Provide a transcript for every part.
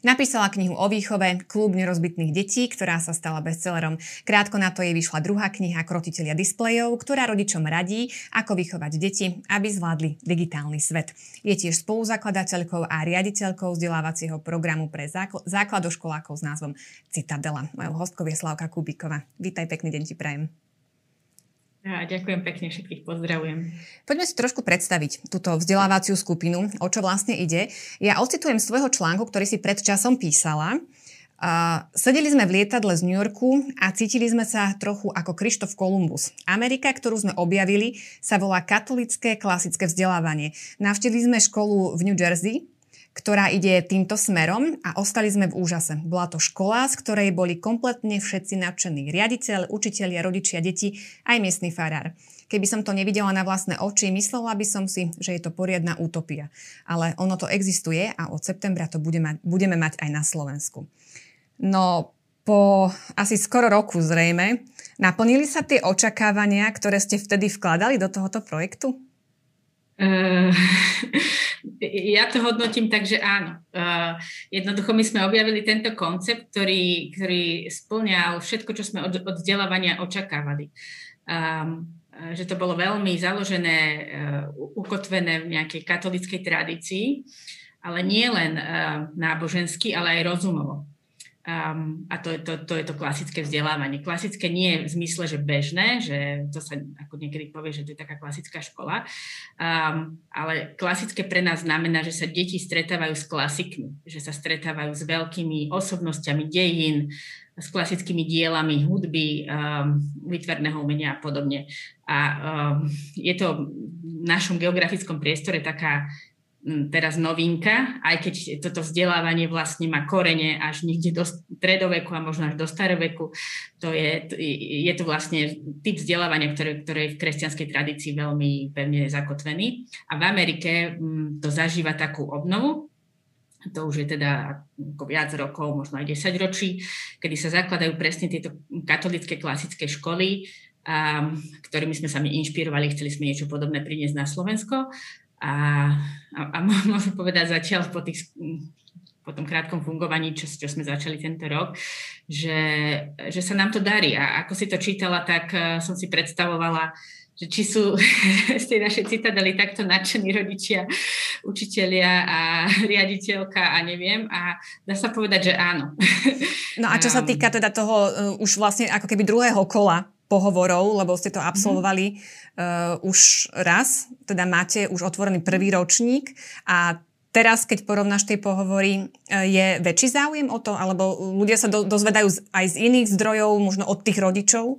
Napísala knihu o výchove Klub nerozbitných detí, ktorá sa stala bestsellerom. Krátko na to jej vyšla druhá kniha Krotiteľia displejov, ktorá rodičom radí, ako vychovať deti, aby zvládli digitálny svet. Je tiež spoluzakladateľkou a riaditeľkou vzdelávacieho programu pre základoškolákov s názvom Citadela. Mojou hostkou je Slavka Kubíková. Vítaj, pekný deň ti prajem. A ďakujem pekne, všetkých pozdravujem. Poďme si trošku predstaviť túto vzdelávaciu skupinu, o čo vlastne ide. Ja ocitujem svojho článku, ktorý si pred časom písala. Uh, sedeli sme v lietadle z New Yorku a cítili sme sa trochu ako Krištof Kolumbus. Amerika, ktorú sme objavili, sa volá katolické klasické vzdelávanie. Navštívili sme školu v New Jersey, ktorá ide týmto smerom a ostali sme v úžase. Bola to škola, z ktorej boli kompletne všetci nadšení. Riaditeľ, učitelia, rodičia, deti, aj miestny farár. Keby som to nevidela na vlastné oči, myslela by som si, že je to poriadna utopia. Ale ono to existuje a od septembra to bude mať, budeme mať aj na Slovensku. No, po asi skoro roku zrejme, naplnili sa tie očakávania, ktoré ste vtedy vkladali do tohoto projektu? Uh, ja to hodnotím tak, že áno. Uh, jednoducho my sme objavili tento koncept, ktorý, ktorý splňal všetko, čo sme od, od vzdelávania očakávali. Um, že to bolo veľmi založené, ukotvené v nejakej katolickej tradícii, ale nie len nábožensky, ale aj rozumovo. Um, a to to, to je to klasické vzdelávanie. Klasické nie je v zmysle, že bežné, že to sa ako niekedy povie, že to je taká klasická škola, um, ale klasické pre nás znamená, že sa deti stretávajú s klasikmi, že sa stretávajú s veľkými osobnosťami dejín, s klasickými dielami hudby, um, vytvarného umenia a podobne. A um, je to v našom geografickom priestore taká teraz novinka, aj keď toto vzdelávanie vlastne má korene až niekde do stredoveku a možno až do staroveku. To je, je to vlastne typ vzdelávania, ktoré, ktoré je v kresťanskej tradícii veľmi pevne zakotvený. A v Amerike to zažíva takú obnovu, to už je teda ako viac rokov, možno aj 10 ročí, kedy sa zakladajú presne tieto katolické klasické školy, a, ktorými sme sa my inšpirovali, chceli sme niečo podobné priniesť na Slovensko. A, a, a môžem povedať zatiaľ po, tých, po tom krátkom fungovaní, čo, čo sme začali tento rok, že, že sa nám to darí. A ako si to čítala, tak uh, som si predstavovala, že či sú z tej našej citadely takto nadšení rodičia, učitelia a riaditeľka a neviem. A dá sa povedať, že áno. No a čo sa týka teda toho uh, už vlastne ako keby druhého kola pohovorov, lebo ste to absolvovali mm-hmm. uh, už raz, teda máte už otvorený prvý ročník a teraz, keď porovnáš tie pohovory, uh, je väčší záujem o to, alebo ľudia sa do, dozvedajú z, aj z iných zdrojov, možno od tých rodičov?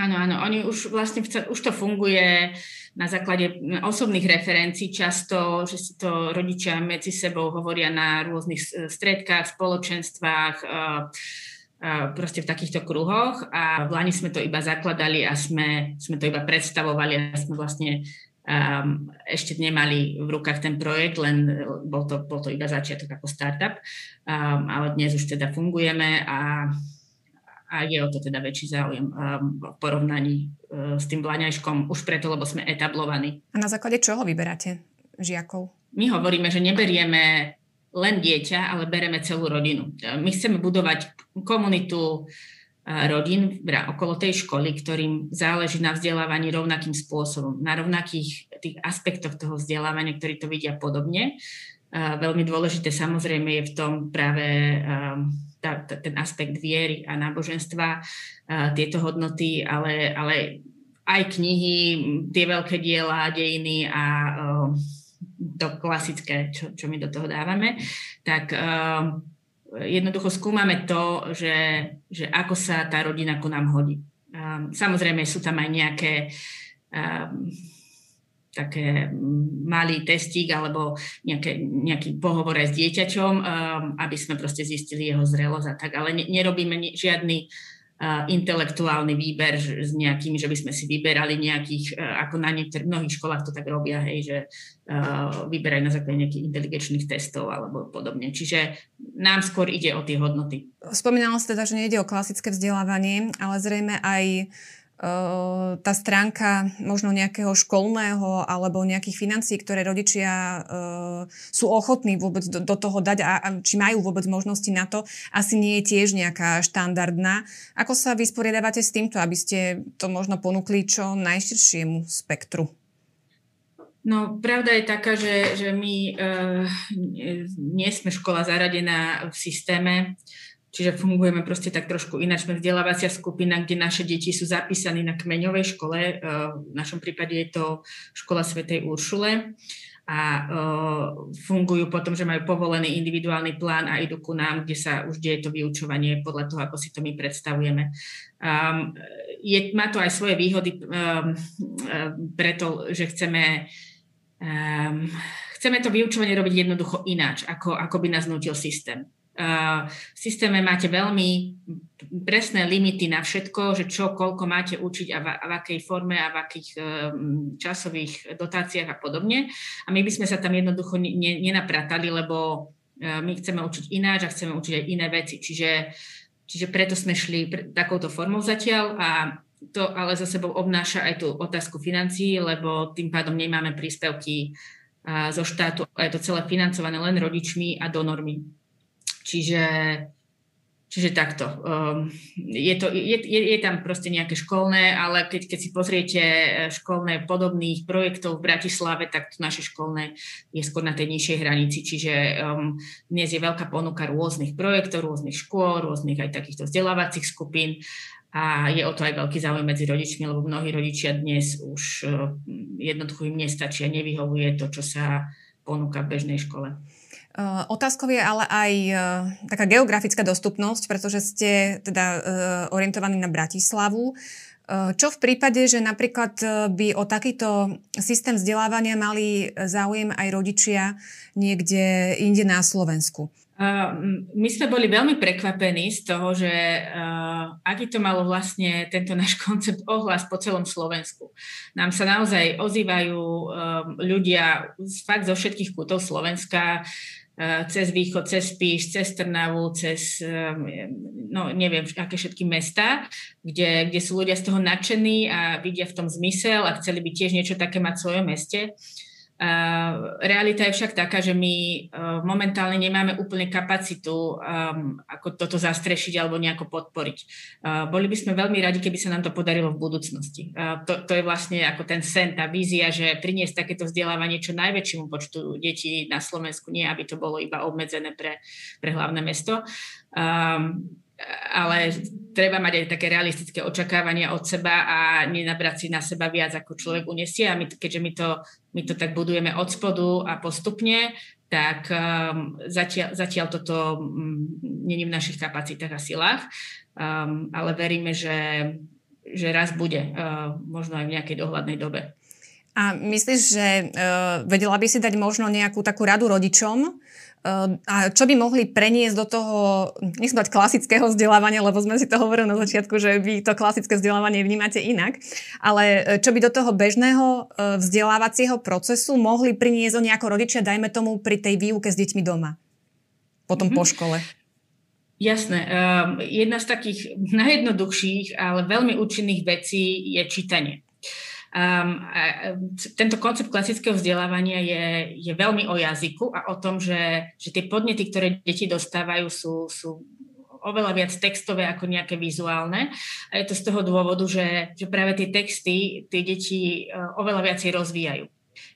Áno, áno, oni už vlastne, už to funguje na základe osobných referencií často, že si to rodičia medzi sebou hovoria na rôznych stredkách, spoločenstvách, uh, proste v takýchto kruhoch a v Lani sme to iba zakladali a sme, sme to iba predstavovali a sme vlastne um, ešte nemali v rukách ten projekt, len bol to, bol to iba začiatok ako startup, um, ale dnes už teda fungujeme a, a je o to teda väčší záujem um, v porovnaní uh, s tým Blaňajškom, už preto, lebo sme etablovaní. A na základe čoho vyberáte žiakov? My hovoríme, že neberieme len dieťa, ale bereme celú rodinu. My chceme budovať komunitu rodín okolo tej školy, ktorým záleží na vzdelávaní rovnakým spôsobom, na rovnakých tých aspektoch toho vzdelávania, ktorí to vidia podobne. Veľmi dôležité samozrejme je v tom práve tá, ten aspekt viery a náboženstva, tieto hodnoty, ale, ale aj knihy, tie veľké diela, dejiny a to klasické, čo, čo my do toho dávame, tak uh, jednoducho skúmame to, že, že ako sa tá rodina ku nám hodí. Um, samozrejme sú tam aj nejaké um, také malý testík alebo nejaké, nejaký pohovor aj s dieťačom, um, aby sme proste zistili jeho zrelosť a tak, ale ne, nerobíme žiadny intelektuálny výber s nejakými, že by sme si vyberali nejakých, e, ako na niektorých mnohých školách to tak robia, hej, že uh, vyberajú na základe nejakých inteligenčných testov alebo podobne. Čiže nám skôr ide o tie hodnoty. Spomínala ste teda, že nejde o klasické vzdelávanie, ale zrejme aj tá stránka možno nejakého školného alebo nejakých financií, ktoré rodičia sú ochotní vôbec do, do toho dať a, a či majú vôbec možnosti na to, asi nie je tiež nejaká štandardná. Ako sa vysporiadávate s týmto, aby ste to možno ponúkli čo najširšiemu spektru? No, pravda je taká, že, že my uh, nie sme škola zaradená v systéme, čiže fungujeme proste tak trošku ináč. Sme vzdelávacia skupina, kde naše deti sú zapísaní na kmeňovej škole. Uh, v našom prípade je to škola Svetej Uršule a uh, fungujú potom, že majú povolený individuálny plán a idú ku nám, kde sa už deje to vyučovanie podľa toho, ako si to my predstavujeme. Um, je, má to aj svoje výhody, um, preto, že chceme Um, chceme to vyučovanie robiť jednoducho ináč, ako, ako by nás nutil systém. V systéme máte veľmi presné limity na všetko, že čo, koľko máte učiť a v, a v akej forme a v akých um, časových dotáciách a podobne. A my by sme sa tam jednoducho ne, nenapratali, lebo uh, my chceme učiť ináč a chceme učiť aj iné veci. Čiže, čiže preto sme šli pr- takouto formou zatiaľ a to ale za sebou obnáša aj tú otázku financií, lebo tým pádom nemáme príspevky zo štátu a je to celé financované len rodičmi a donormi. Čiže, čiže takto. Um, je, to, je, je, je tam proste nejaké školné, ale keď, keď si pozriete e, školné podobných projektov v Bratislave, tak to naše školné je skôr na tej nižšej hranici. Čiže um, dnes je veľká ponuka rôznych projektov, rôznych škôl, rôznych aj takýchto vzdelávacích skupín a je o to aj veľký záujem medzi rodičmi, lebo mnohí rodičia dnes už eh, jednoducho im nestačí a nevyhovuje to, čo sa ponúka v bežnej škole. Uh, otázkou je ale aj uh, taká geografická dostupnosť, pretože ste teda uh, orientovaní na Bratislavu. Čo v prípade, že napríklad by o takýto systém vzdelávania mali záujem aj rodičia niekde inde na Slovensku? My sme boli veľmi prekvapení z toho, že aký to malo vlastne tento náš koncept ohlas po celom Slovensku. Nám sa naozaj ozývajú ľudia fakt zo všetkých kútov Slovenska, cez východ, cez Píš, cez Trnavu, cez, um, no neviem, aké všetky mesta, kde, kde sú ľudia z toho nadšení a vidia v tom zmysel a chceli by tiež niečo také mať v svojom meste. Realita je však taká, že my e, momentálne nemáme úplne kapacitu, um, ako toto zastrešiť alebo nejako podporiť. Boli by sme veľmi radi, keby sa nám to podarilo v budúcnosti. To, to je vlastne ako ten sen, tá vízia, že priniesť takéto vzdelávanie čo najväčšiemu počtu detí na Slovensku, nie aby to bolo iba obmedzené pre, pre hlavné mesto. Um, ale treba mať aj také realistické očakávania od seba a nenabrať si na seba viac, ako človek unesie. A my, keďže my to, my to tak budujeme od spodu a postupne, tak um, zatiaľ, zatiaľ toto um, není v našich kapacitách a silách, um, ale veríme, že, že raz bude, uh, možno aj v nejakej dohľadnej dobe. A myslíš, že uh, vedela by si dať možno nejakú takú radu rodičom, a čo by mohli preniesť do toho, nechcem dať klasického vzdelávania, lebo sme si to hovorili na začiatku, že vy to klasické vzdelávanie vnímate inak, ale e, čo by do toho bežného e, vzdelávacieho procesu mohli priniesť o nejako rodičia, dajme tomu pri tej výuke s deťmi doma, potom mm-hmm. po škole? Jasné. Um, jedna z takých najjednoduchších, ale veľmi účinných vecí je čítanie. Um, tento koncept klasického vzdelávania je, je veľmi o jazyku a o tom, že, že tie podnety, ktoré deti dostávajú, sú, sú oveľa viac textové ako nejaké vizuálne. A je to z toho dôvodu, že, že práve tie texty tie deti uh, oveľa viacej rozvíjajú.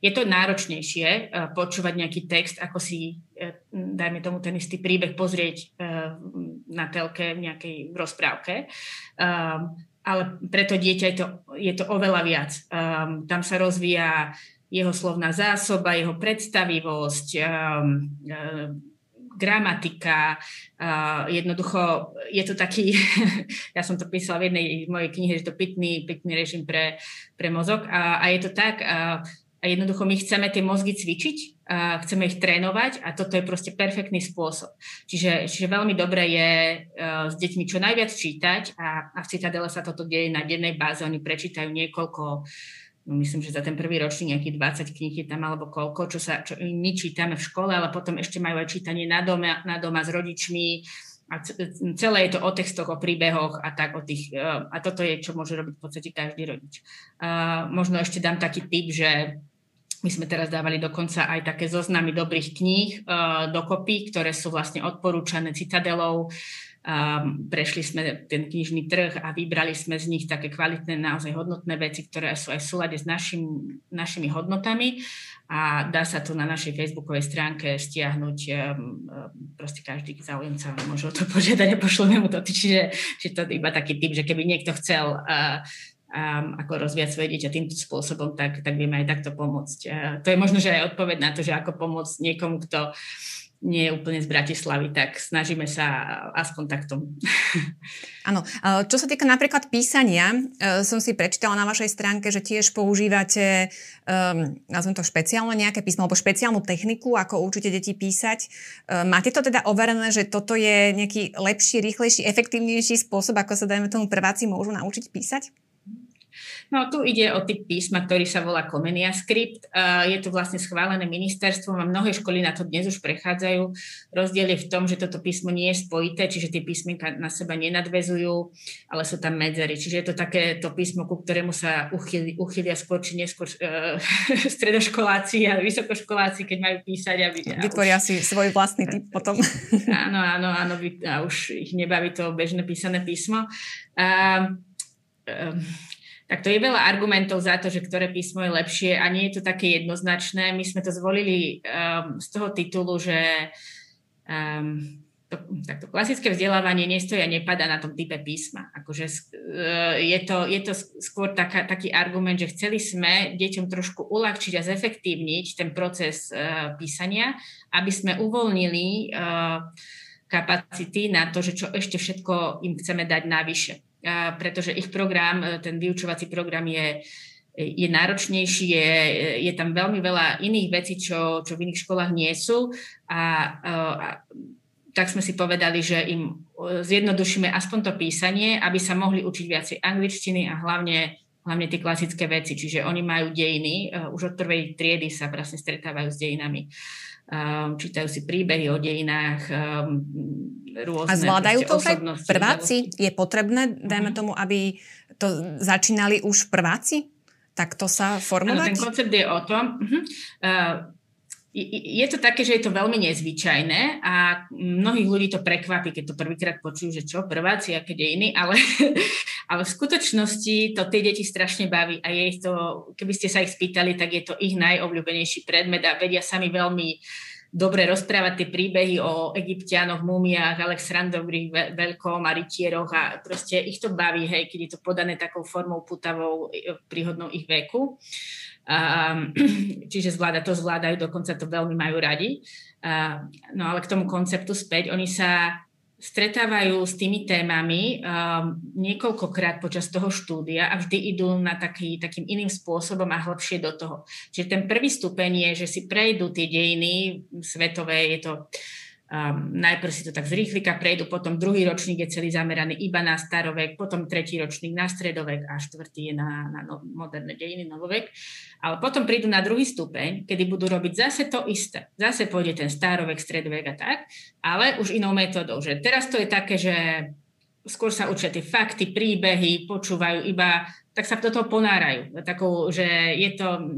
Je to náročnejšie uh, počúvať nejaký text, ako si, dajme tomu ten istý príbeh, pozrieť na telke v nejakej rozprávke. Ale pre to dieťa je to, je to oveľa viac. Um, tam sa rozvíja jeho slovná zásoba, jeho predstavivosť, um, um, gramatika, uh, jednoducho je to taký, ja som to písala v jednej mojej knihe, že to pitný, pitný režim pre, pre mozog a, a je to tak, uh, a jednoducho my chceme tie mozgy cvičiť a chceme ich trénovať a toto je proste perfektný spôsob. Čiže, čiže veľmi dobré je uh, s deťmi čo najviac čítať a, a v Citadele sa toto deje na dennej báze. Oni prečítajú niekoľko, no myslím, že za ten prvý ročník nejakých 20 kníh je tam alebo koľko, čo, sa, čo my čítame v škole, ale potom ešte majú aj čítanie na doma, na doma s rodičmi, a celé je to o textoch, o príbehoch a tak o tých, e, a toto je, čo môže robiť v podstate každý rodič. A možno ešte dám taký tip, že my sme teraz dávali dokonca aj také zoznamy dobrých kníh dokopy, ktoré sú vlastne odporúčané citadelou. Prešli sme ten knižný trh a vybrali sme z nich také kvalitné, naozaj hodnotné veci, ktoré sú aj v súlade s našim, našimi hodnotami a dá sa tu na našej facebookovej stránke stiahnuť proste každý záujemca môže o to požiadať a pošleme mu to. Čiže, čiže to iba taký typ, že keby niekto chcel uh, um, ako rozvíjať svoje dieťa týmto spôsobom, tak, tak vieme aj takto pomôcť. Uh, to je možno, že aj odpoveď na to, že ako pomôcť niekomu, kto nie je úplne z Bratislavy, tak snažíme sa aspoň takto. Áno. Čo sa týka napríklad písania, e, som si prečítala na vašej stránke, že tiež používate, um, nazvem to špeciálne nejaké písmo, alebo špeciálnu techniku, ako učíte deti písať. Um, máte to teda overené, že toto je nejaký lepší, rýchlejší, efektívnejší spôsob, ako sa, dajme tomu, prváci môžu naučiť písať? No tu ide o typ písma, ktorý sa volá Comenia Script. Je to vlastne schválené ministerstvom a mnohé školy na to dnes už prechádzajú. Rozdiel je v tom, že toto písmo nie je spojité, čiže tie písmenka na seba nenadvezujú, ale sú tam medzery. Čiže je to také to písmo, ku ktorému sa uchylia, uchylia skôr či neskôr uh, stredoškoláci a vysokoškoláci, keď majú písať. Aby, Vytvoria už, si svoj vlastný typ potom. áno, áno, áno, a už ich nebaví to bežné písané písmo. Um, tak to je veľa argumentov za to, že ktoré písmo je lepšie a nie je to také jednoznačné. My sme to zvolili um, z toho titulu, že um, to, takto klasické vzdelávanie nestojí a nepada na tom type písma. Akože uh, je, to, je to skôr taká, taký argument, že chceli sme deťom trošku uľahčiť a zefektívniť ten proces uh, písania, aby sme uvoľnili uh, kapacity na to, že čo ešte všetko im chceme dať navyše pretože ich program, e, ten vyučovací program je, je náročnejší, je, je tam veľmi veľa iných vecí, čo, čo v iných školách nie sú a, e, a tak sme si povedali, že im e, zjednodušíme aspoň to písanie, aby sa mohli učiť viacej angličtiny a hlavne, hlavne tie klasické veci. Čiže oni majú dejiny, už od prvej triedy sa vlastne stretávajú s dejinami. Um, čítajú si príbehy o dejinách, um, rôzne A zvládajú to aj prváci? Je potrebné, dajme uh-huh. tomu, aby to začínali už prváci? Tak to sa formovať? Ano, ten koncept je o tom. Uh, je to také, že je to veľmi nezvyčajné a mnohých ľudí to prekvapí, keď to prvýkrát počujú, že čo, prváci, aké dejiny, ale, ale v skutočnosti to tie deti strašne baví a je to, keby ste sa ich spýtali, tak je to ich najobľúbenejší predmet a vedia sami veľmi dobre rozprávať tie príbehy o egyptianoch, mumiách, Alexandrovi veľkom a rytieroch a proste ich to baví, hej, keď je to podané takou formou putavou, e, príhodnou ich veku. Um, čiže zvláda, to zvládajú, dokonca to veľmi majú radi. Uh, no ale k tomu konceptu späť, oni sa stretávajú s tými témami um, niekoľkokrát počas toho štúdia a vždy idú na taký, takým iným spôsobom a hlbšie do toho. Čiže ten prvý stupeň je, že si prejdú tie dejiny svetové, je to Um, najprv si to tak z rýchlika prejdú, potom druhý ročník je celý zameraný iba na starovek, potom tretí ročník na stredovek a štvrtý je na, na no, moderné dejiny, novovek. Ale potom prídu na druhý stupeň, kedy budú robiť zase to isté. Zase pôjde ten starovek, stredovek a tak, ale už inou metódou. Že teraz to je také, že skôr sa učia tie fakty, príbehy, počúvajú iba, tak sa do toho ponárajú. Takou, že je to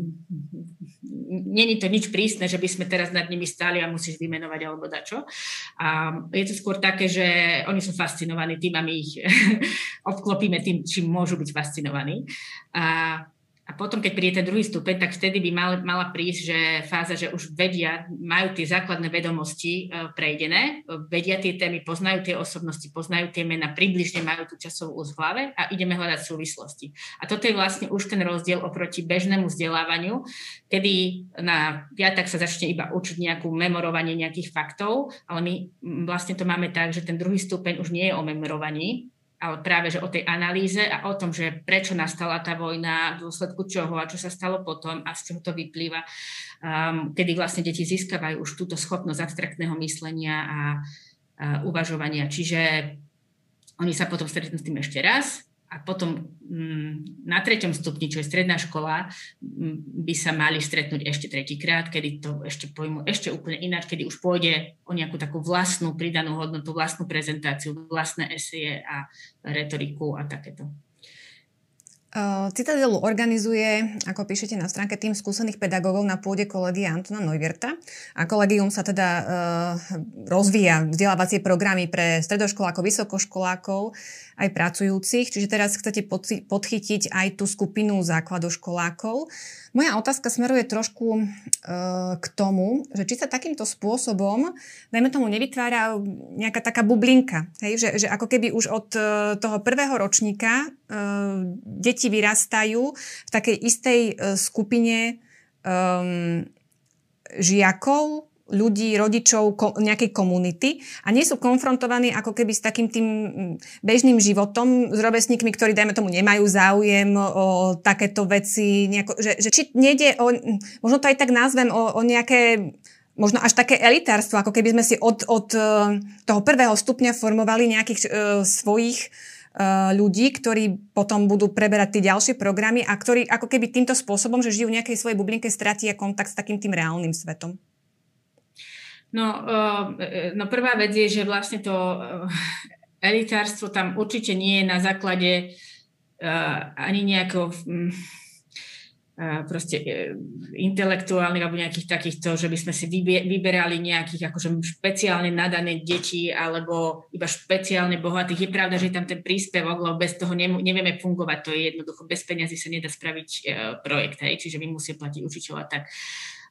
není to nič prísne, že by sme teraz nad nimi stáli a musíš vymenovať alebo dačo. A je to skôr také, že oni sú fascinovaní tým a my ich obklopíme tým, čím môžu byť fascinovaní. A a potom, keď príde ten druhý stupeň, tak vtedy by mal, mala prísť, že fáza, že už vedia, majú tie základné vedomosti e, prejdené, vedia tie témy, poznajú tie osobnosti, poznajú tie mená, približne majú tú časovú úz v hlave a ideme hľadať súvislosti. A toto je vlastne už ten rozdiel oproti bežnému vzdelávaniu, kedy na piatak sa začne iba učiť nejakú memorovanie nejakých faktov, ale my vlastne to máme tak, že ten druhý stupeň už nie je o memorovaní, ale práve že o tej analýze a o tom, že prečo nastala tá vojna, v dôsledku čoho a čo sa stalo potom a z čoho to vyplýva, um, kedy vlastne deti získavajú už túto schopnosť abstraktného myslenia a, a uvažovania. Čiže oni sa potom stretnú s tým ešte raz, a potom mm, na treťom stupni, čo je stredná škola, mm, by sa mali stretnúť ešte tretíkrát, kedy to ešte pojmu ešte úplne ináč, kedy už pôjde o nejakú takú vlastnú pridanú hodnotu, vlastnú prezentáciu, vlastné eseje a retoriku a takéto. Citadelu organizuje, ako píšete na stránke, tým skúsených pedagógov na pôde kolegia Antona Neuwirta a kolegium sa teda uh, rozvíja vzdelávacie programy pre stredoškolákov, vysokoškolákov, aj pracujúcich, čiže teraz chcete podchytiť aj tú skupinu základoškolákov. Moja otázka smeruje trošku uh, k tomu, že či sa takýmto spôsobom, dajme tomu, nevytvára nejaká taká bublinka, hej? Že, že ako keby už od toho prvého ročníka uh, deti vyrastajú v takej istej uh, skupine um, žiakov, ľudí, rodičov ko, nejakej komunity a nie sú konfrontovaní ako keby s takým tým bežným životom s rovesníkmi, ktorí, dajme tomu, nemajú záujem o takéto veci. Nejako, že, že či nejde o, možno to aj tak nazvem, o, o nejaké možno až také elitárstvo, ako keby sme si od, od e, toho prvého stupňa formovali nejakých uh, svojich ľudí, ktorí potom budú preberať tie ďalšie programy a ktorí ako keby týmto spôsobom, že žijú v nejakej svojej bublinke, stratia kontakt s takým tým reálnym svetom. No, eh, no prvá vec je, že vlastne to eh, elitárstvo tam určite nie je na základe eh, ani nejakého mm, proste intelektuálnych alebo nejakých takýchto, že by sme si vyberali nejakých akože špeciálne nadané deti alebo iba špeciálne bohatých. Je pravda, že je tam ten príspevok, lebo bez toho nevieme fungovať. To je jednoducho, bez peniazy sa nedá spraviť projekt, hej, čiže my musíme platiť učiteľa tak.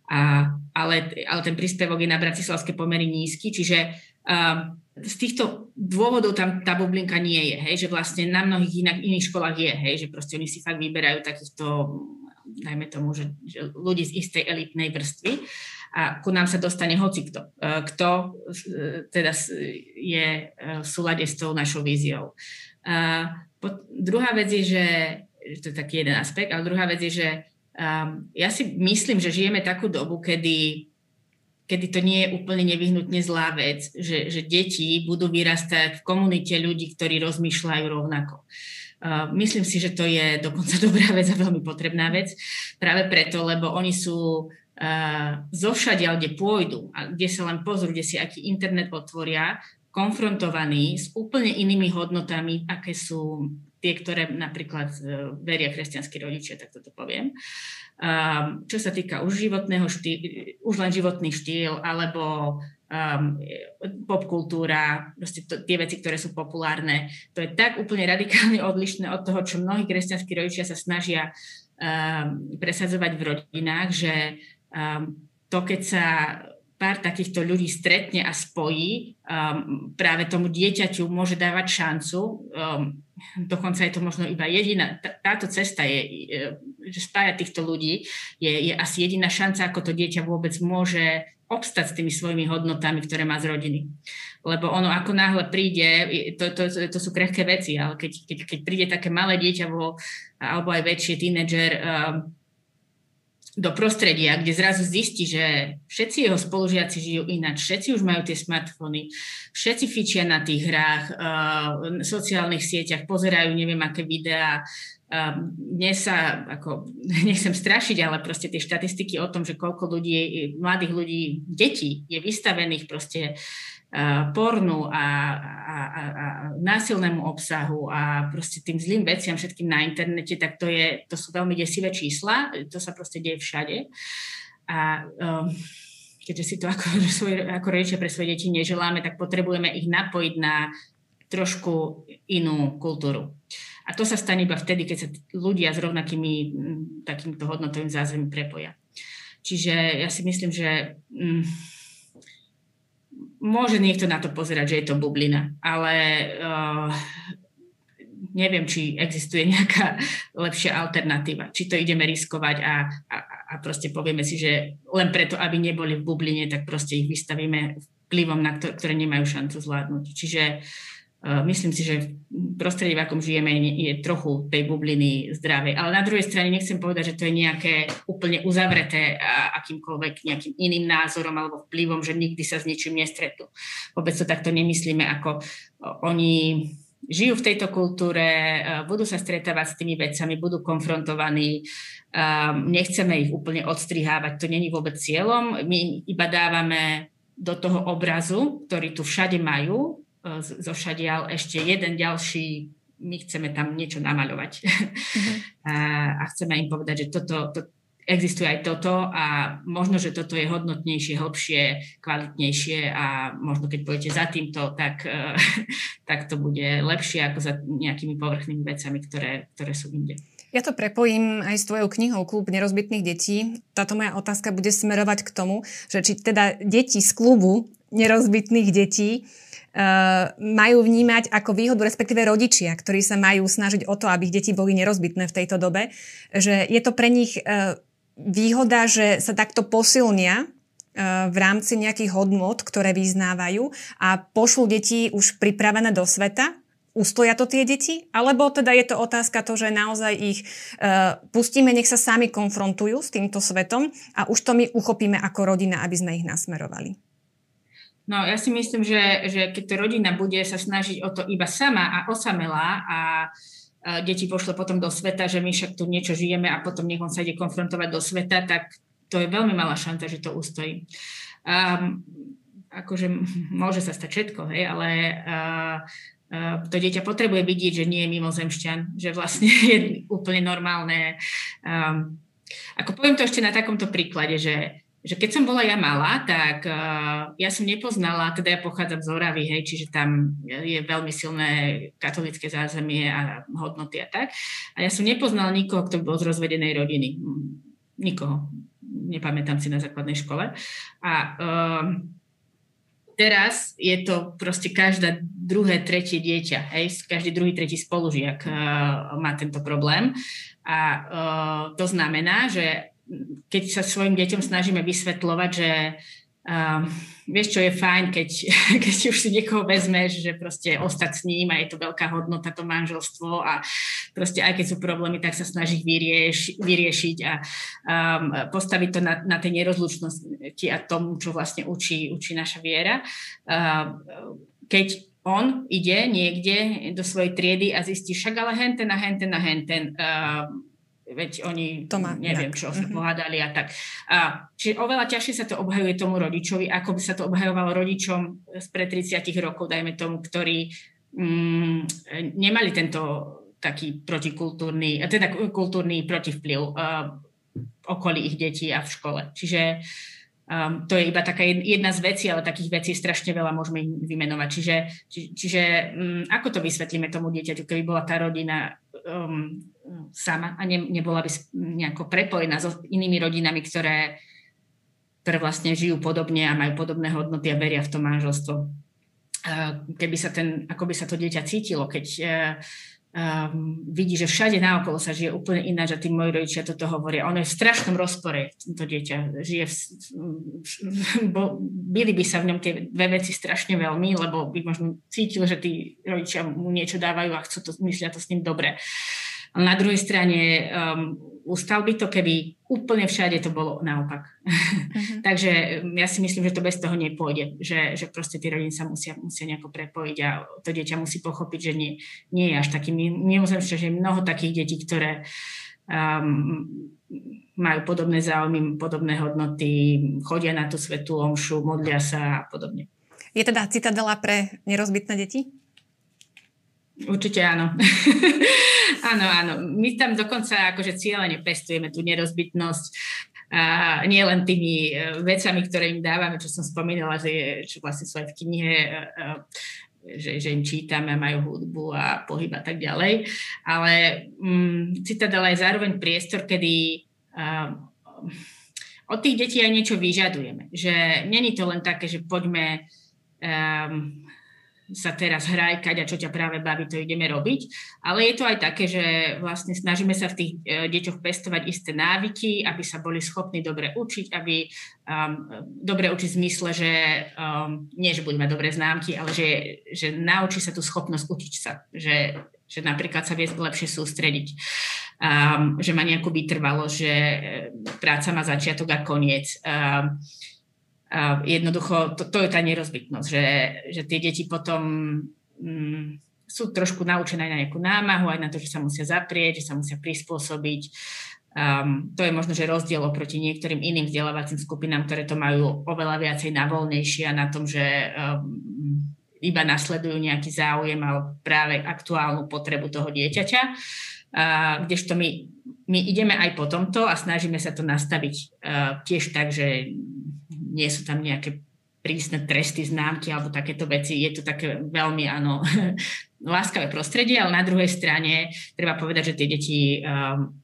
A, ale, ale ten príspevok je na bratislavské pomery nízky, čiže uh, z týchto dôvodov tam tá bublinka nie je, hej, že vlastne na mnohých inak, iných školách je, hej, že proste oni si fakt vyberajú takýchto, dajme tomu, že, ľudí z istej elitnej vrstvy a ku nám sa dostane hoci kto, uh, kto uh, teda je uh, v súlade s tou našou víziou. Po, druhá vec je, že to je taký jeden aspekt, ale druhá vec je, že Um, ja si myslím, že žijeme takú dobu, kedy, kedy to nie je úplne nevyhnutne zlá vec, že, že deti budú vyrastať v komunite ľudí, ktorí rozmýšľajú rovnako. Uh, myslím si, že to je dokonca dobrá vec a veľmi potrebná vec, práve preto, lebo oni sú zovšadiaľ, kde pôjdu a kde sa len pozrú, kde si aký internet otvoria, konfrontovaní s úplne inými hodnotami, aké sú tie, ktoré napríklad e, veria kresťanskí rodičia, tak toto poviem. Čo sa týka už životného štýl, už len životný štýl, alebo um, popkultúra, proste to, tie veci, ktoré sú populárne, to je tak úplne radikálne odlišné od toho, čo mnohí kresťanskí rodičia sa snažia um, presadzovať v rodinách, že um, to, keď sa pár takýchto ľudí stretne a spojí, um, práve tomu dieťaťu môže dávať šancu. Um, dokonca je to možno iba jediná, táto cesta je, že spája týchto ľudí, je, je asi jediná šanca, ako to dieťa vôbec môže obstať s tými svojimi hodnotami, ktoré má z rodiny. Lebo ono ako náhle príde, to, to, to sú krehké veci, ale keď, keď, keď príde také malé dieťa vo, alebo aj väčšie tínedžer um, do prostredia, kde zrazu zistí, že všetci jeho spolužiaci žijú ináč, všetci už majú tie smartfóny, všetci fičia na tých hrách, uh, sociálnych sieťach, pozerajú neviem aké videá. Uh, dnes sa, ako, nechcem strašiť, ale proste tie štatistiky o tom, že koľko ľudí, mladých ľudí, detí je vystavených proste uh, pornu a, a, a, a násilnému obsahu a proste tým zlým veciam všetkým na internete, tak to, je, to sú veľmi desivé čísla, to sa proste deje všade. A um, keďže si to ako, svoj, ako rodičia pre svoje deti neželáme, tak potrebujeme ich napojiť na trošku inú kultúru. A to sa stane iba vtedy, keď sa ľudia s rovnakými takýmto hodnotovým zázemím prepoja. Čiže ja si myslím, že mm, môže niekto na to pozerať, že je to bublina, ale uh, neviem, či existuje nejaká lepšia alternatíva. Či to ideme riskovať a, a, a proste povieme si, že len preto, aby neboli v bubline, tak proste ich vystavíme vplyvom, na ktoré, nemajú šancu zvládnuť. Čiže uh, Myslím si, že prostredie, v akom žijeme, je trochu tej bubliny zdravej. Ale na druhej strane nechcem povedať, že to je nejaké úplne uzavreté akýmkoľvek nejakým iným názorom alebo vplyvom, že nikdy sa s ničím nestretnú. Vôbec to takto nemyslíme, ako oni žijú v tejto kultúre, budú sa stretávať s tými vecami, budú konfrontovaní, nechceme ich úplne odstrihávať, to není vôbec cieľom, my iba dávame do toho obrazu, ktorý tu všade majú, zo všadiaľ ešte jeden ďalší, my chceme tam niečo namaľovať. Mm-hmm. a, a chceme im povedať, že toto, to, existuje aj toto a možno, že toto je hodnotnejšie, hlbšie, kvalitnejšie a možno keď pôjdete za týmto, tak, e, tak to bude lepšie ako za nejakými povrchnými vecami, ktoré, ktoré sú inde. Ja to prepojím aj s tvojou knihou Klub nerozbitných detí. Táto moja otázka bude smerovať k tomu, že či teda deti z klubu nerozbitných detí majú vnímať ako výhodu, respektíve rodičia, ktorí sa majú snažiť o to, aby ich deti boli nerozbitné v tejto dobe, že je to pre nich uh, výhoda, že sa takto posilnia e, v rámci nejakých hodnot, ktoré vyznávajú a pošlú deti už pripravené do sveta? Ustoja to tie deti? Alebo teda je to otázka to, že naozaj ich uh, pustíme, nech sa sami konfrontujú s týmto svetom a už to my uchopíme ako rodina, aby sme ich nasmerovali? No, ja si myslím, že, že keď to rodina bude sa snažiť o to iba sama a osamelá a uh, deti pošle potom do sveta, že my však tu niečo žijeme a potom nech on sa ide konfrontovať do sveta, tak to je veľmi malá šanca, že to ustojí. Um, akože môže sa stať všetko, hej, ale uh, uh, to dieťa potrebuje vidieť, že nie je mimozemšťan, že vlastne je úplne normálne. Um, ako poviem to ešte na takomto príklade, že že keď som bola ja malá, tak uh, ja som nepoznala, teda ja pochádzam z Oravy, hej, čiže tam je veľmi silné katolické zázemie a hodnoty a tak. A ja som nepoznala nikoho, kto bol z rozvedenej rodiny. Nikoho. Nepamätám si na základnej škole. A uh, teraz je to proste každá druhé, tretie dieťa, hej, každý druhý, tretí spolužiak uh, má tento problém. A uh, to znamená, že keď sa svojim deťom snažíme vysvetľovať, že uh, vieš, čo je fajn, keď, keď už si niekoho vezmeš, že proste ostať s ním a je to veľká hodnota, to manželstvo a proste aj keď sú problémy, tak sa snaží vyrieš, vyriešiť a um, postaviť to na, na tej nerozlučnosti a tomu, čo vlastne učí, učí naša viera. Uh, keď on ide niekde do svojej triedy a zistí, však ale henten a henten a henten. Uh, veď oni to má neviem inak. čo sa mm-hmm. pohádali a tak. A, čiže oveľa ťažšie sa to obhajuje tomu rodičovi, ako by sa to obhajovalo rodičom spred 30 rokov, dajme tomu, ktorí mm, nemali tento taký protikultúrny, teda kultúrny protivplyv uh, okolí ich detí a v škole. Čiže um, to je iba taká jedna z vecí, ale takých vecí strašne veľa môžeme vymenovať. Čiže, či, čiže um, ako to vysvetlíme tomu dieťaťu, keby bola tá rodina um, sama a ne, nebola by nejako prepojená so inými rodinami, ktoré, ktoré vlastne žijú podobne a majú podobné hodnoty a veria v to manželstvo. Keby sa ten, ako by sa to dieťa cítilo, keď um, vidí, že všade naokolo sa žije úplne ináč a tí moji rodičia toto hovoria. Ono je v strašnom rozpore, to dieťa žije v, bo, byli by sa v ňom tie dve veci strašne veľmi, lebo by možno cítil, že tí rodičia mu niečo dávajú a chcú to, myslia to s ním dobre. Uh, na druhej strane um, ustal by to, keby úplne všade to bolo naopak. Uh-huh. Takže um, ja si myslím, že to bez toho nepôjde, že, že proste tí rodiny sa musia, musia nejako prepojiť a to dieťa musí pochopiť, že nie, nie je až taký mimozemšťan, že je mnoho takých detí, ktoré um, majú podobné záujmy, podobné hodnoty, chodia na tú svetú omšu, modlia sa a podobne. Je teda citadela pre nerozbitné deti? Určite áno. áno, áno. My tam dokonca akože cieľene pestujeme tú nerozbitnosť a nie len tými e, vecami, ktoré im dávame, čo som spomínala, že je, čo vlastne sú aj v knihe, e, e, že, že im čítame, majú hudbu a pohyb a tak ďalej. Ale um, Citadela je zároveň priestor, kedy um, od tých detí aj niečo vyžadujeme. Že není to len také, že poďme um, sa teraz hrajkať a čo ťa práve baví, to ideme robiť. Ale je to aj také, že vlastne snažíme sa v tých e, deťoch pestovať isté návyky, aby sa boli schopní dobre učiť, aby um, dobre učiť v zmysle, že um, nie, že budú dobré známky, ale že, že naučí sa tú schopnosť učiť sa. Že, že napríklad sa vie lepšie sústrediť. Um, že má nejakú vytrvalosť, že e, práca má začiatok a koniec. Um, a jednoducho, to, to je tá nerozbytnosť, že, že tie deti potom mm, sú trošku naučené aj na nejakú námahu, aj na to, že sa musia zaprieť, že sa musia prispôsobiť. Um, to je možno, že rozdiel oproti niektorým iným vzdelávacím skupinám, ktoré to majú oveľa viacej na voľnejšie a na tom, že um, iba nasledujú nejaký záujem alebo práve aktuálnu potrebu toho dieťaťa. Uh, kdežto my, my ideme aj po tomto a snažíme sa to nastaviť uh, tiež tak, že nie sú tam nejaké prísne tresty, známky alebo takéto veci. Je to také veľmi, áno, láskavé prostredie, ale na druhej strane treba povedať, že tie deti um,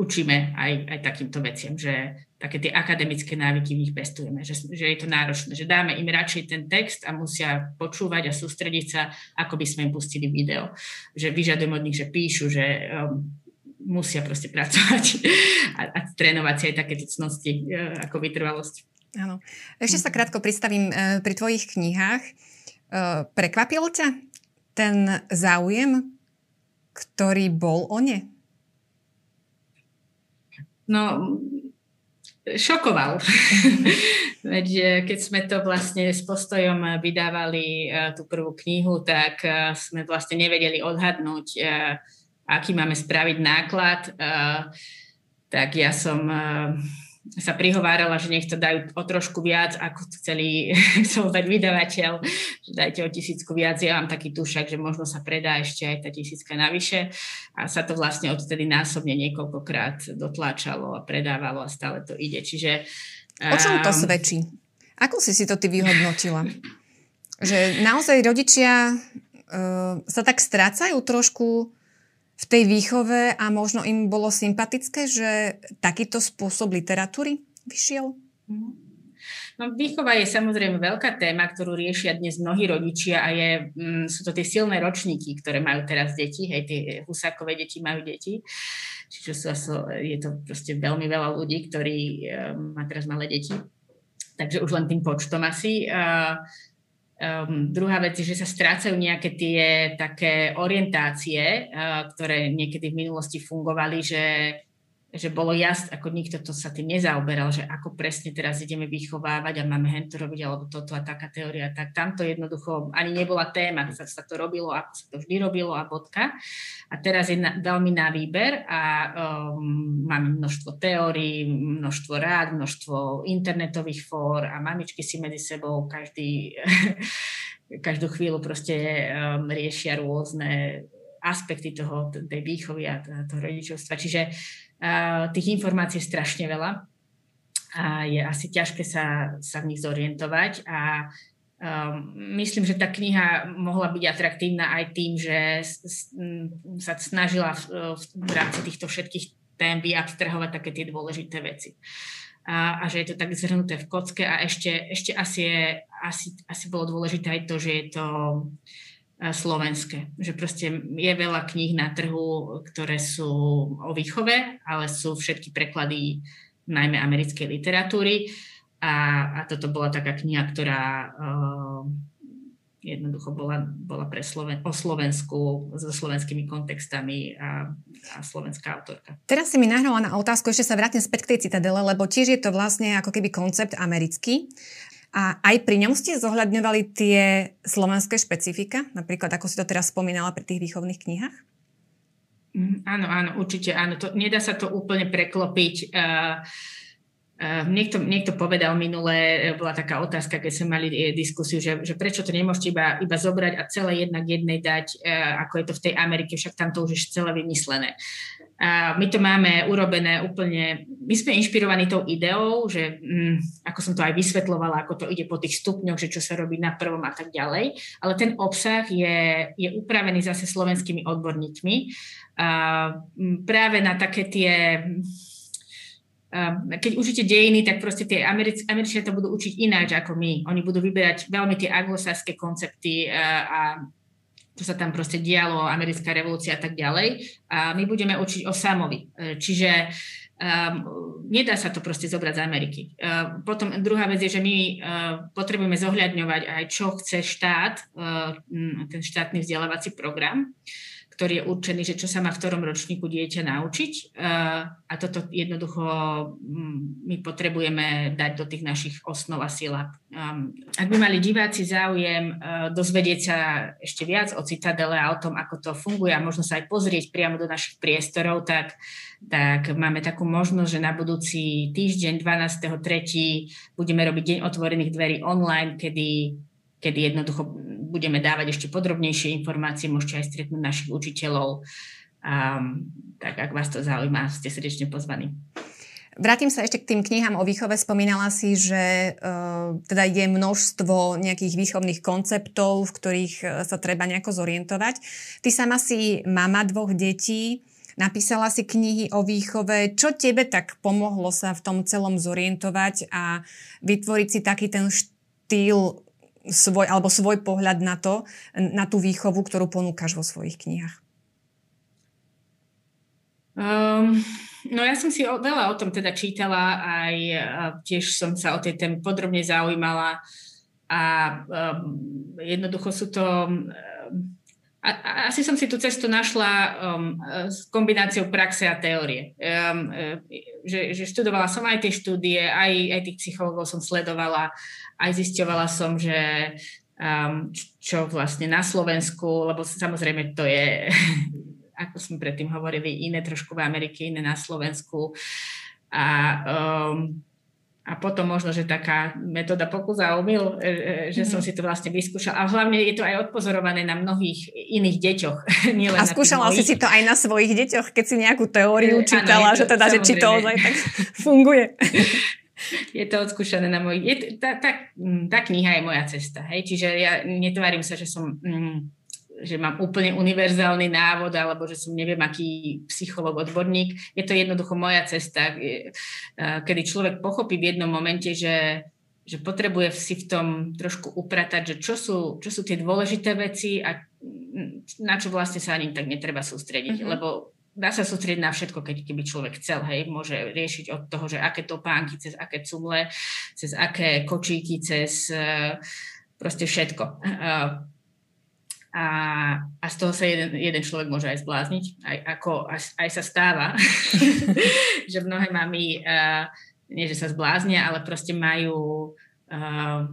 učíme aj, aj takýmto veciam, že také tie akademické návyky v nich pestujeme, že, že je to náročné, že dáme im radšej ten text a musia počúvať a sústrediť sa, ako by sme im pustili video. Že vyžadujeme od nich, že píšu, že um, musia proste pracovať a, a trénovať si aj takéto cnosti uh, ako vytrvalosť. Áno. Ešte sa krátko pristavím uh, pri tvojich knihách. Uh, prekvapilo ťa ten záujem, ktorý bol o ne? No, šokoval. Veď e, keď sme to vlastne s postojom vydávali e, tú prvú knihu, tak e, sme vlastne nevedeli odhadnúť, aký máme spraviť náklad. Tak ja som sa prihovárala, že nech to dajú o trošku viac, ako chceli, chcel dať vydavateľ, že dajte o tisícku viac. Ja mám taký tušak, že možno sa predá ešte aj tá tisícka navyše a sa to vlastne odtedy násobne niekoľkokrát dotláčalo a predávalo a stále to ide. Čiže... O čom to svedčí? Ako si si to ty vyhodnotila? Že naozaj rodičia uh, sa tak strácajú trošku v tej výchove a možno im bolo sympatické, že takýto spôsob literatúry vyšiel? No, výchova je samozrejme veľká téma, ktorú riešia dnes mnohí rodičia a je, mm, sú to tie silné ročníky, ktoré majú teraz deti, hej, tie husákové deti majú deti. Čiže sú, je to proste veľmi veľa ľudí, ktorí um, má teraz malé deti. Takže už len tým počtom asi. Uh, Um, druhá vec je, že sa strácajú nejaké tie také orientácie, uh, ktoré niekedy v minulosti fungovali, že že bolo jasné, ako nikto to sa tým nezaoberal, že ako presne teraz ideme vychovávať a máme hento robiť, alebo toto a taká teória, tak tamto jednoducho ani nebola téma, sa, sa to robilo, ako sa to vždy robilo a bodka. A teraz je na, veľmi na výber a um, máme množstvo teórií, množstvo rád, množstvo internetových fór a mamičky si medzi sebou každý, každú chvíľu proste um, riešia rôzne aspekty toho, tej výchovy a toho rodičovstva. Čiže tých informácií je strašne veľa. A je asi ťažké sa, sa v nich zorientovať. A um, myslím, že tá kniha mohla byť atraktívna aj tým, že sa snažila v, v rámci týchto všetkých tém vyabstrahovať také tie dôležité veci. A, a že je to tak zhrnuté v kocke. A ešte, ešte asi, je, asi, asi bolo dôležité aj to, že je to slovenské. Že proste je veľa kníh na trhu, ktoré sú o výchove, ale sú všetky preklady najmä americkej literatúry. A, a toto bola taká kniha, ktorá uh, jednoducho bola, bola pre Sloven- o Slovensku so slovenskými kontextami a, a slovenská autorka. Teraz si mi nahrala na otázku, ešte sa vrátim späť k tej citadele, lebo tiež je to vlastne ako keby koncept americký. A aj pri ňom ste zohľadňovali tie slovenské špecifika, napríklad ako si to teraz spomínala pri tých výchovných knihách? Mm, áno, áno, určite áno. To, nedá sa to úplne preklopiť. Uh, uh, niekto, niekto povedal minule, e, bola taká otázka, keď sme mali diskusiu, že, že prečo to nemôžete iba, iba zobrať a celé jednak jednej dať, uh, ako je to v tej Amerike, však tam to už je celé vymyslené. A my to máme urobené úplne, my sme inšpirovaní tou ideou, že hm, ako som to aj vysvetlovala, ako to ide po tých stupňoch, že čo sa robí na prvom a tak ďalej, ale ten obsah je, je upravený zase slovenskými odborníkmi a, práve na také tie keď učíte dejiny, tak proste tie Američ- Američania to budú učiť ináč ako my. Oni budú vyberať veľmi tie anglosaské koncepty a čo sa tam proste dialo, americká revolúcia a tak ďalej. A my budeme učiť o Samovi. E, čiže um, nedá sa to proste zobrať z Ameriky. Uh, potom druhá vec je, že my uh, potrebujeme zohľadňovať aj, čo chce štát, uh, ten štátny vzdelávací program ktorý je určený, že čo sa má v ktorom ročníku dieťa naučiť. A toto jednoducho mm, my potrebujeme dať do tých našich osnov a síla. Ak by mali diváci záujem dozvedieť sa ešte viac o Citadele a o tom, ako to funguje a možno sa aj pozrieť priamo do našich priestorov, tak, tak máme takú možnosť, že na budúci týždeň 12.3. budeme robiť Deň otvorených dverí online, kedy kedy jednoducho budeme dávať ešte podrobnejšie informácie, môžete aj stretnúť našich učiteľov. Um, tak ak vás to zaujíma, ste srdečne pozvaní. Vrátim sa ešte k tým knihám o výchove. Spomínala si, že uh, teda je množstvo nejakých výchovných konceptov, v ktorých uh, sa treba nejako zorientovať. Ty sama si mama dvoch detí, napísala si knihy o výchove. Čo tebe tak pomohlo sa v tom celom zorientovať a vytvoriť si taký ten štýl svoj, alebo svoj pohľad na to, na tú výchovu, ktorú ponúkaš vo svojich knihách? Um, no ja som si o, veľa o tom teda čítala, aj tiež som sa o tej téme podrobne zaujímala a um, jednoducho sú to a, asi som si tú cestu našla um, s kombináciou praxe a teórie. Um, že, že študovala som aj tie štúdie, aj, aj tých psychologov som sledovala, aj zisťovala som, že um, čo vlastne na Slovensku, lebo samozrejme to je, ako sme predtým hovorili, iné trošku v Amerike, iné na Slovensku. A um, a potom možno, že taká metóda pokus a omyl, e, e, že som mhm. si to vlastne vyskúšala. A hlavne je to aj odpozorované na mnohých iných deťoch. Nielen a skúšala si si to aj na svojich deťoch, keď si nejakú teóriu čítala, ano, to, že teda, že či to ozaj tak funguje. Je to odskúšané na mojich... Je, tá, tá, tá kniha je moja cesta. Hej? Čiže ja netvárim sa, že som... Mm, že mám úplne univerzálny návod alebo že som neviem aký psycholog, odborník. Je to jednoducho moja cesta, kedy človek pochopí v jednom momente, že, že potrebuje si v tom trošku upratať, že čo sú, čo sú tie dôležité veci a na čo vlastne sa ani tak netreba sústrediť, mm-hmm. lebo dá sa sústrediť na všetko, keď keby človek chcel, hej, môže riešiť od toho, že aké topánky, cez aké cumle, cez aké kočíky, cez uh, proste všetko. Uh, a, a z toho sa jeden, jeden človek môže aj zblázniť, aj, ako, aj, aj sa stáva, že mnohé mami uh, nie, že sa zbláznia, ale proste majú uh,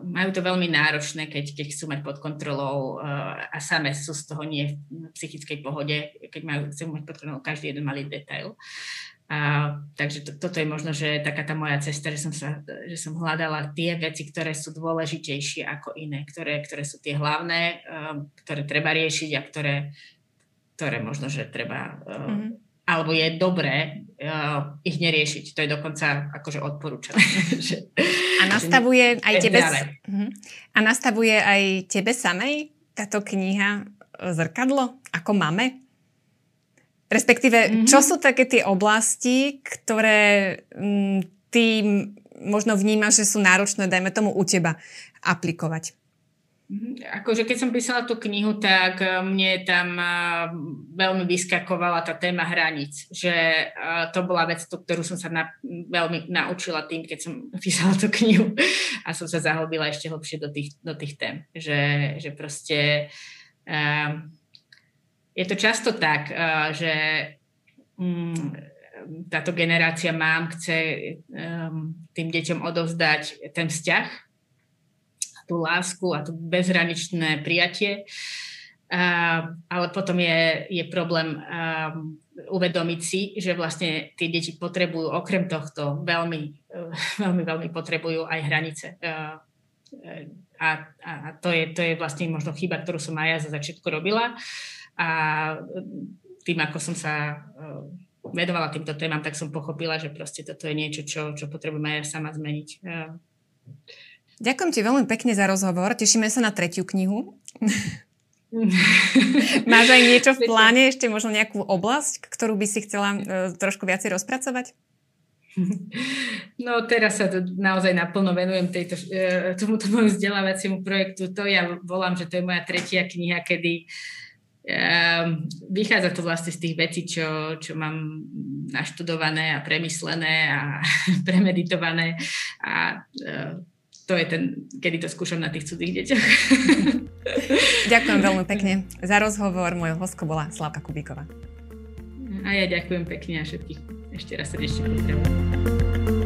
majú to veľmi náročné, keď, keď chcú mať pod kontrolou uh, a same sú z toho nie v psychickej pohode, keď majú, chcú mať pod kontrolou každý jeden malý detail. A, takže to, toto je možno, že taká tá moja cesta, že som, sa, že som hľadala tie veci, ktoré sú dôležitejšie ako iné, ktoré, ktoré sú tie hlavné, um, ktoré treba riešiť a ktoré, ktoré možno, že treba, uh, mm-hmm. alebo je dobré uh, ich neriešiť. To je dokonca akože odporúčané. a nastavuje aj tebe, uh-huh. a nastavuje aj tebe samej táto kniha zrkadlo, ako máme? Respektíve, mm-hmm. čo sú také tie oblasti, ktoré m, mm, ty možno vnímaš, že sú náročné, dajme tomu, u teba aplikovať? Mhm. Akože keď som písala tú knihu, tak e, mne tam e, veľmi vyskakovala tá téma hraníc. Že e, to bola vec, ktorú som sa na, veľmi naučila tým, keď som písala tú knihu a som sa zahlbila ešte hlbšie do tých, do tých tém. Že, že proste um, je to často tak, eh, že mm, táto generácia mám chce ehm, tým deťom odovzdať ten vzťah, tú lásku a tú bezhraničné prijatie, ale potom je, je problém ehm, uvedomiť si, že vlastne tie deti potrebujú okrem tohto veľmi, eh, veľmi, veľmi potrebujú aj hranice. Eh, a, a to, je, to je vlastne možno chyba, ktorú som aj ja za začiatku robila. A tým, ako som sa eh, vedovala týmto témam, tak som pochopila, že proste toto je niečo, čo, čo potrebujem aj ja sama zmeniť. Eh. Ďakujem ti veľmi pekne za rozhovor. Tešíme sa na tretiu knihu. Máš aj niečo v pláne, ešte možno nejakú oblasť, ktorú by si chcela trošku viacej rozpracovať? No teraz sa to naozaj naplno venujem tejto, tomuto môjmu vzdelávaciemu projektu. To ja volám, že to je moja tretia kniha, kedy uh, vychádza to vlastne z tých vecí, čo, čo mám naštudované a premyslené a premeditované a ehm, to je ten, kedy to skúšam na tých cudzích deťoch. Ďakujem veľmi pekne za rozhovor. Mojou hostkou bola Slavka Kubíková. A ja ďakujem pekne a všetkých ešte raz srdečne pozdravujem.